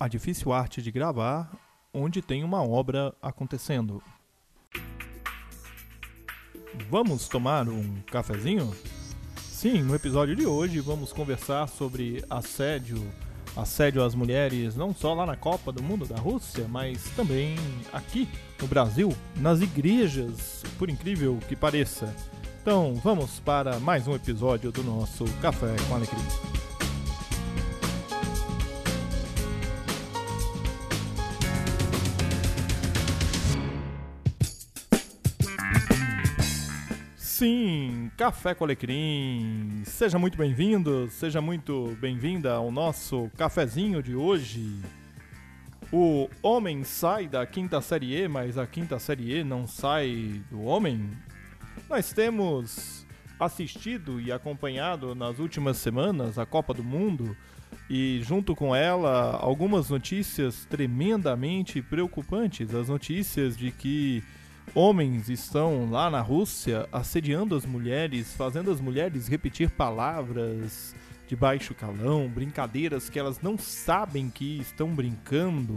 A difícil arte de gravar onde tem uma obra acontecendo. Vamos tomar um cafezinho? Sim, no episódio de hoje vamos conversar sobre assédio, assédio às mulheres não só lá na Copa do Mundo da Rússia, mas também aqui no Brasil, nas igrejas, por incrível que pareça. Então, vamos para mais um episódio do nosso Café com Alecrim. Sim, Café com Alecrim. Seja muito bem-vindo, seja muito bem-vinda ao nosso cafezinho de hoje. O homem sai da quinta série E, mas a quinta série E não sai do homem. Nós temos assistido e acompanhado nas últimas semanas a Copa do Mundo e junto com ela algumas notícias tremendamente preocupantes, as notícias de que Homens estão lá na Rússia assediando as mulheres, fazendo as mulheres repetir palavras de baixo calão, brincadeiras que elas não sabem que estão brincando,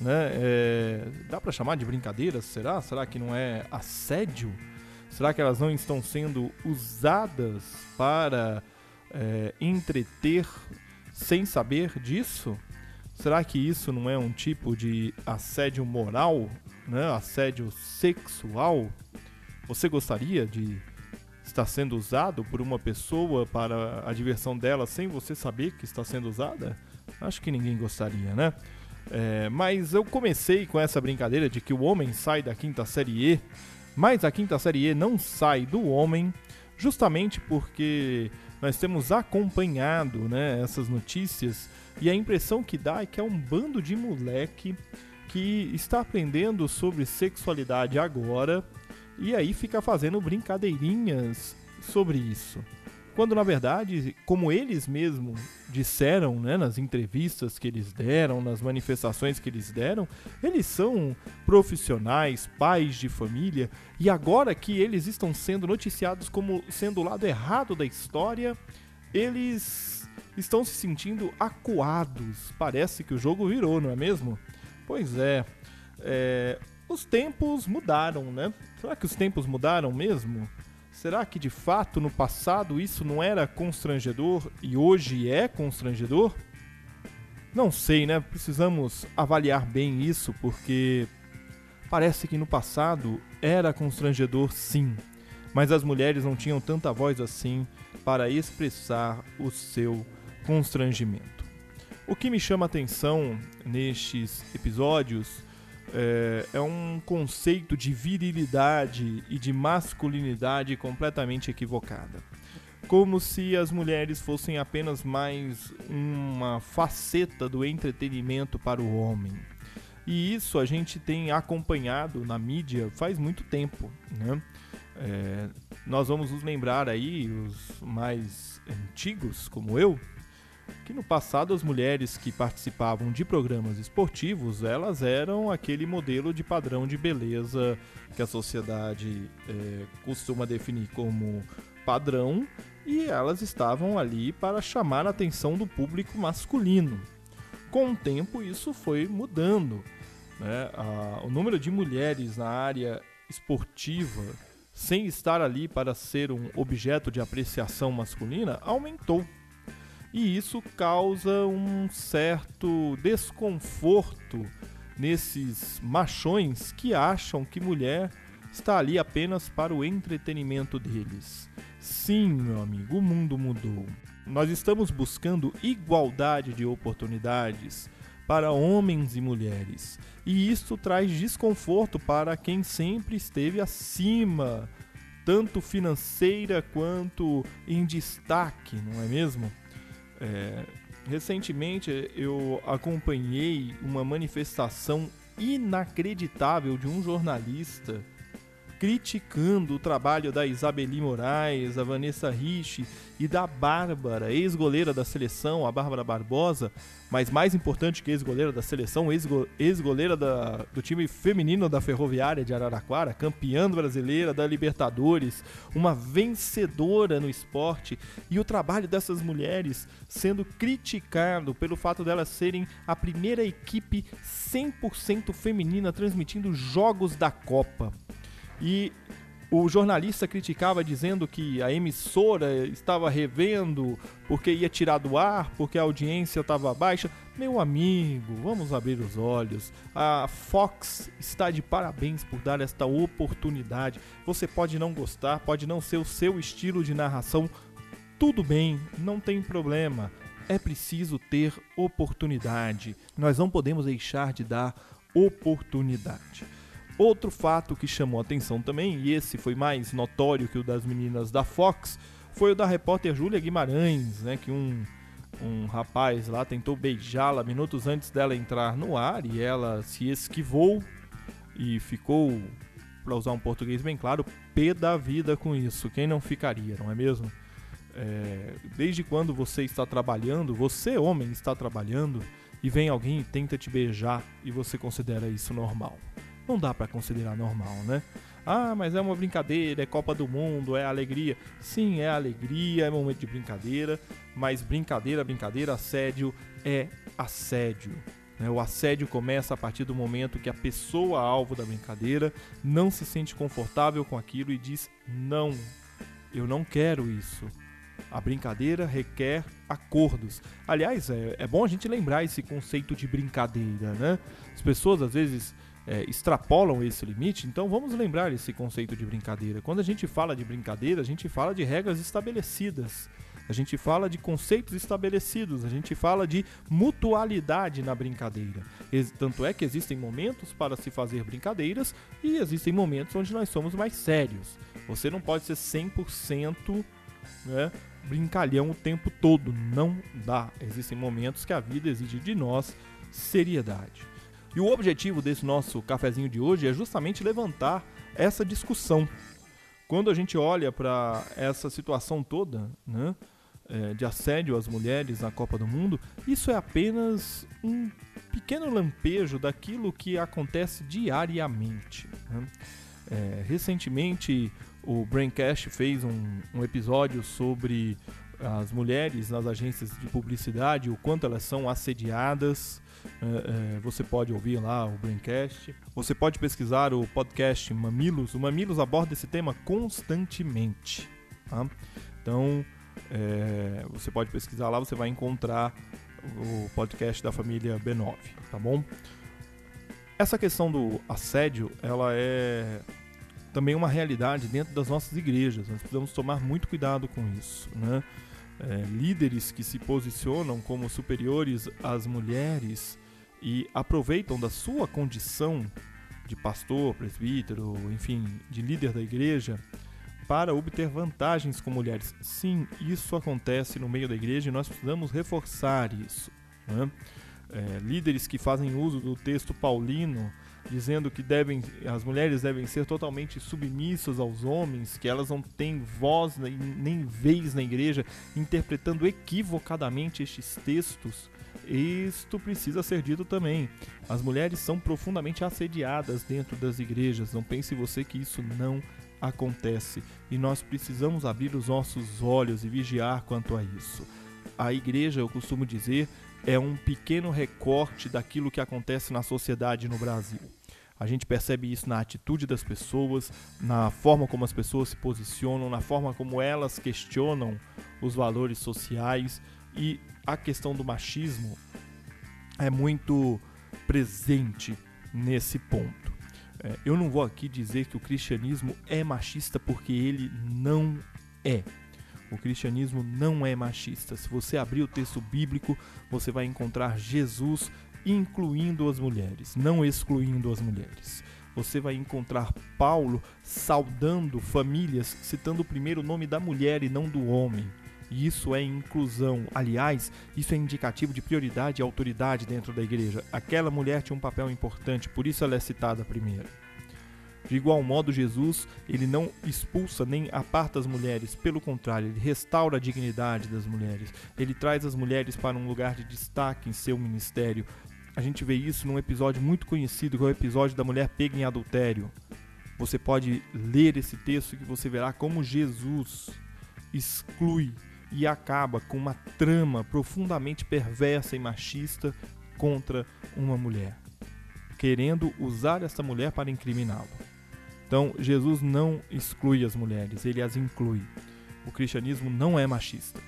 né? É, dá para chamar de brincadeiras? Será? Será que não é assédio? Será que elas não estão sendo usadas para é, entreter sem saber disso? Será que isso não é um tipo de assédio moral né, assédio sexual, você gostaria de estar sendo usado por uma pessoa para a diversão dela sem você saber que está sendo usada? Acho que ninguém gostaria, né? É, mas eu comecei com essa brincadeira de que o homem sai da quinta série E, mas a quinta série E não sai do homem, justamente porque nós temos acompanhado né, essas notícias e a impressão que dá é que é um bando de moleque que está aprendendo sobre sexualidade agora e aí fica fazendo brincadeirinhas sobre isso. Quando na verdade, como eles mesmos disseram né, nas entrevistas que eles deram, nas manifestações que eles deram, eles são profissionais, pais de família, e agora que eles estão sendo noticiados como sendo o lado errado da história, eles estão se sentindo acuados. Parece que o jogo virou, não é mesmo? Pois é, é, os tempos mudaram, né? Será que os tempos mudaram mesmo? Será que de fato no passado isso não era constrangedor e hoje é constrangedor? Não sei, né? Precisamos avaliar bem isso porque parece que no passado era constrangedor sim, mas as mulheres não tinham tanta voz assim para expressar o seu constrangimento. O que me chama atenção nestes episódios é, é, um conceito de virilidade e de masculinidade completamente equivocada. Como se as mulheres fossem apenas mais uma faceta do entretenimento para o homem. E isso a gente tem acompanhado na mídia faz muito tempo. Né? É, nós vamos nos lembrar aí, os mais antigos, como eu, que no passado as mulheres que participavam de programas esportivos, elas eram aquele modelo de padrão de beleza que a sociedade é, costuma definir como padrão e elas estavam ali para chamar a atenção do público masculino. Com o tempo isso foi mudando. Né? A, o número de mulheres na área esportiva sem estar ali para ser um objeto de apreciação masculina aumentou e isso causa um certo desconforto nesses machões que acham que mulher está ali apenas para o entretenimento deles. Sim, meu amigo, o mundo mudou. Nós estamos buscando igualdade de oportunidades para homens e mulheres, e isso traz desconforto para quem sempre esteve acima, tanto financeira quanto em destaque, não é mesmo? É, recentemente eu acompanhei uma manifestação inacreditável de um jornalista criticando o trabalho da Isabeli Moraes, a Vanessa Rich e da Bárbara, ex-goleira da seleção, a Bárbara Barbosa, mas mais importante que ex-goleira da seleção, ex-goleira do time feminino da Ferroviária de Araraquara, campeã brasileira da Libertadores, uma vencedora no esporte, e o trabalho dessas mulheres sendo criticado pelo fato delas serem a primeira equipe 100% feminina transmitindo jogos da Copa. E o jornalista criticava dizendo que a emissora estava revendo porque ia tirar do ar, porque a audiência estava baixa. Meu amigo, vamos abrir os olhos. A Fox está de parabéns por dar esta oportunidade. Você pode não gostar, pode não ser o seu estilo de narração. Tudo bem, não tem problema. É preciso ter oportunidade. Nós não podemos deixar de dar oportunidade. Outro fato que chamou atenção também, e esse foi mais notório que o das meninas da Fox, foi o da repórter Júlia Guimarães, né, que um, um rapaz lá tentou beijá-la minutos antes dela entrar no ar e ela se esquivou e ficou, para usar um português bem claro, pé da vida com isso. Quem não ficaria, não é mesmo? É, desde quando você está trabalhando, você homem está trabalhando e vem alguém e tenta te beijar e você considera isso normal? Não dá para considerar normal, né? Ah, mas é uma brincadeira, é Copa do Mundo, é alegria. Sim, é alegria, é momento de brincadeira, mas brincadeira, brincadeira, assédio é assédio. Né? O assédio começa a partir do momento que a pessoa alvo da brincadeira não se sente confortável com aquilo e diz: não, eu não quero isso. A brincadeira requer acordos. Aliás, é, é bom a gente lembrar esse conceito de brincadeira, né? As pessoas às vezes é, extrapolam esse limite, então vamos lembrar esse conceito de brincadeira. Quando a gente fala de brincadeira, a gente fala de regras estabelecidas, a gente fala de conceitos estabelecidos, a gente fala de mutualidade na brincadeira. Tanto é que existem momentos para se fazer brincadeiras e existem momentos onde nós somos mais sérios. Você não pode ser 100% né, brincalhão o tempo todo, não dá. Existem momentos que a vida exige de nós seriedade. E o objetivo desse nosso cafezinho de hoje é justamente levantar essa discussão. Quando a gente olha para essa situação toda, né, é, de assédio às mulheres na Copa do Mundo, isso é apenas um pequeno lampejo daquilo que acontece diariamente. Né? É, recentemente, o Braincast fez um, um episódio sobre as mulheres nas agências de publicidade, o quanto elas são assediadas é, é, você pode ouvir lá o Braincast. Você pode pesquisar o podcast Mamilos. O Mamilos aborda esse tema constantemente. Tá? Então, é, você pode pesquisar lá, você vai encontrar o podcast da família B9, tá bom? Essa questão do assédio, ela é também uma realidade dentro das nossas igrejas. Nós precisamos tomar muito cuidado com isso, né? é, líderes que se posicionam como superiores às mulheres e aproveitam da sua condição de pastor, presbítero, enfim, de líder da igreja para obter vantagens com mulheres. Sim, isso acontece no meio da igreja e nós precisamos reforçar isso. Né? É, líderes que fazem uso do texto paulino dizendo que devem, as mulheres devem ser totalmente submissas aos homens, que elas não têm voz nem vez na igreja, interpretando equivocadamente estes textos. Isto precisa ser dito também. As mulheres são profundamente assediadas dentro das igrejas. Não pense você que isso não acontece. E nós precisamos abrir os nossos olhos e vigiar quanto a isso. A igreja, eu costumo dizer, é um pequeno recorte daquilo que acontece na sociedade no Brasil. A gente percebe isso na atitude das pessoas, na forma como as pessoas se posicionam, na forma como elas questionam os valores sociais e a questão do machismo é muito presente nesse ponto. É, eu não vou aqui dizer que o cristianismo é machista porque ele não é. O cristianismo não é machista. Se você abrir o texto bíblico, você vai encontrar Jesus incluindo as mulheres, não excluindo as mulheres. Você vai encontrar Paulo saudando famílias, citando primeiro o nome da mulher e não do homem. E isso é inclusão. Aliás, isso é indicativo de prioridade e autoridade dentro da igreja. Aquela mulher tinha um papel importante, por isso ela é citada primeiro. De igual modo, Jesus, ele não expulsa nem aparta as mulheres, pelo contrário, ele restaura a dignidade das mulheres. Ele traz as mulheres para um lugar de destaque em seu ministério. A gente vê isso num episódio muito conhecido, que é o episódio da mulher pega em adultério. Você pode ler esse texto que você verá como Jesus exclui e acaba com uma trama profundamente perversa e machista contra uma mulher, querendo usar essa mulher para incriminá-lo. Então, Jesus não exclui as mulheres, ele as inclui. O cristianismo não é machista.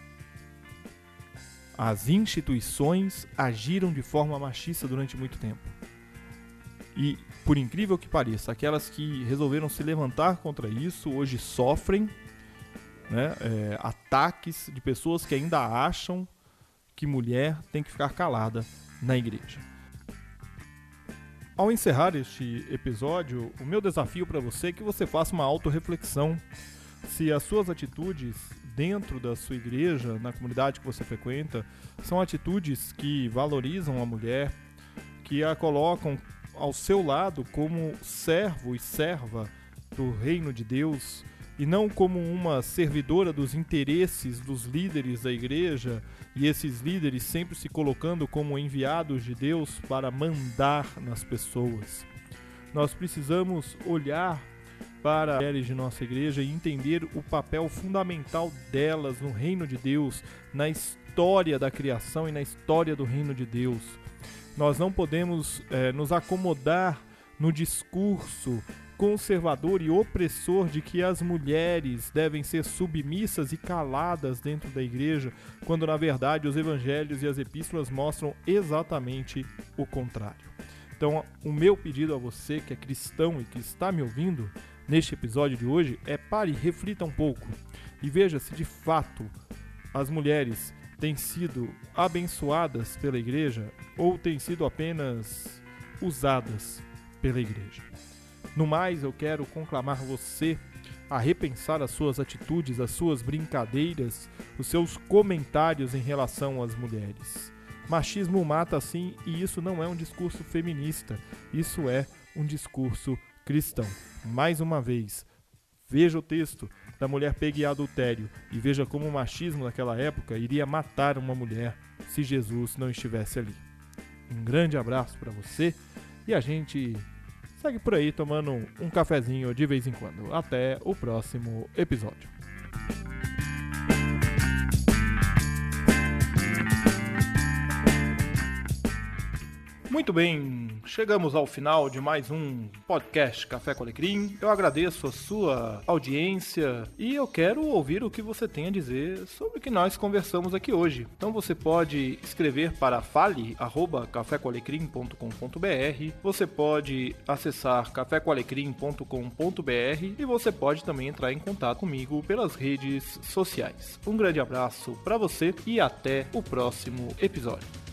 As instituições agiram de forma machista durante muito tempo. E, por incrível que pareça, aquelas que resolveram se levantar contra isso hoje sofrem né, é, ataques de pessoas que ainda acham que mulher tem que ficar calada na igreja. Ao encerrar este episódio, o meu desafio para você é que você faça uma autorreflexão. Se as suas atitudes dentro da sua igreja, na comunidade que você frequenta, são atitudes que valorizam a mulher, que a colocam ao seu lado como servo e serva do reino de Deus e não como uma servidora dos interesses dos líderes da igreja e esses líderes sempre se colocando como enviados de Deus para mandar nas pessoas. Nós precisamos olhar para as mulheres de nossa igreja e entender o papel fundamental delas no reino de Deus, na história da criação e na história do reino de Deus. Nós não podemos é, nos acomodar no discurso conservador e opressor de que as mulheres devem ser submissas e caladas dentro da igreja, quando na verdade os evangelhos e as epístolas mostram exatamente o contrário. Então, o meu pedido a você que é cristão e que está me ouvindo neste episódio de hoje é pare e reflita um pouco e veja se de fato as mulheres têm sido abençoadas pela igreja ou têm sido apenas usadas pela igreja. No mais, eu quero conclamar você a repensar as suas atitudes, as suas brincadeiras, os seus comentários em relação às mulheres. Machismo mata sim, e isso não é um discurso feminista, isso é um discurso cristão. Mais uma vez, veja o texto da mulher pega em adultério e veja como o machismo naquela época iria matar uma mulher se Jesus não estivesse ali. Um grande abraço para você e a gente segue por aí tomando um cafezinho de vez em quando. Até o próximo episódio. Muito bem, chegamos ao final de mais um podcast Café com Alecrim. Eu agradeço a sua audiência e eu quero ouvir o que você tem a dizer sobre o que nós conversamos aqui hoje. Então você pode escrever para fale@cafécoalecrim.com.br, você pode acessar cafécoalecrim.com.br e você pode também entrar em contato comigo pelas redes sociais. Um grande abraço para você e até o próximo episódio.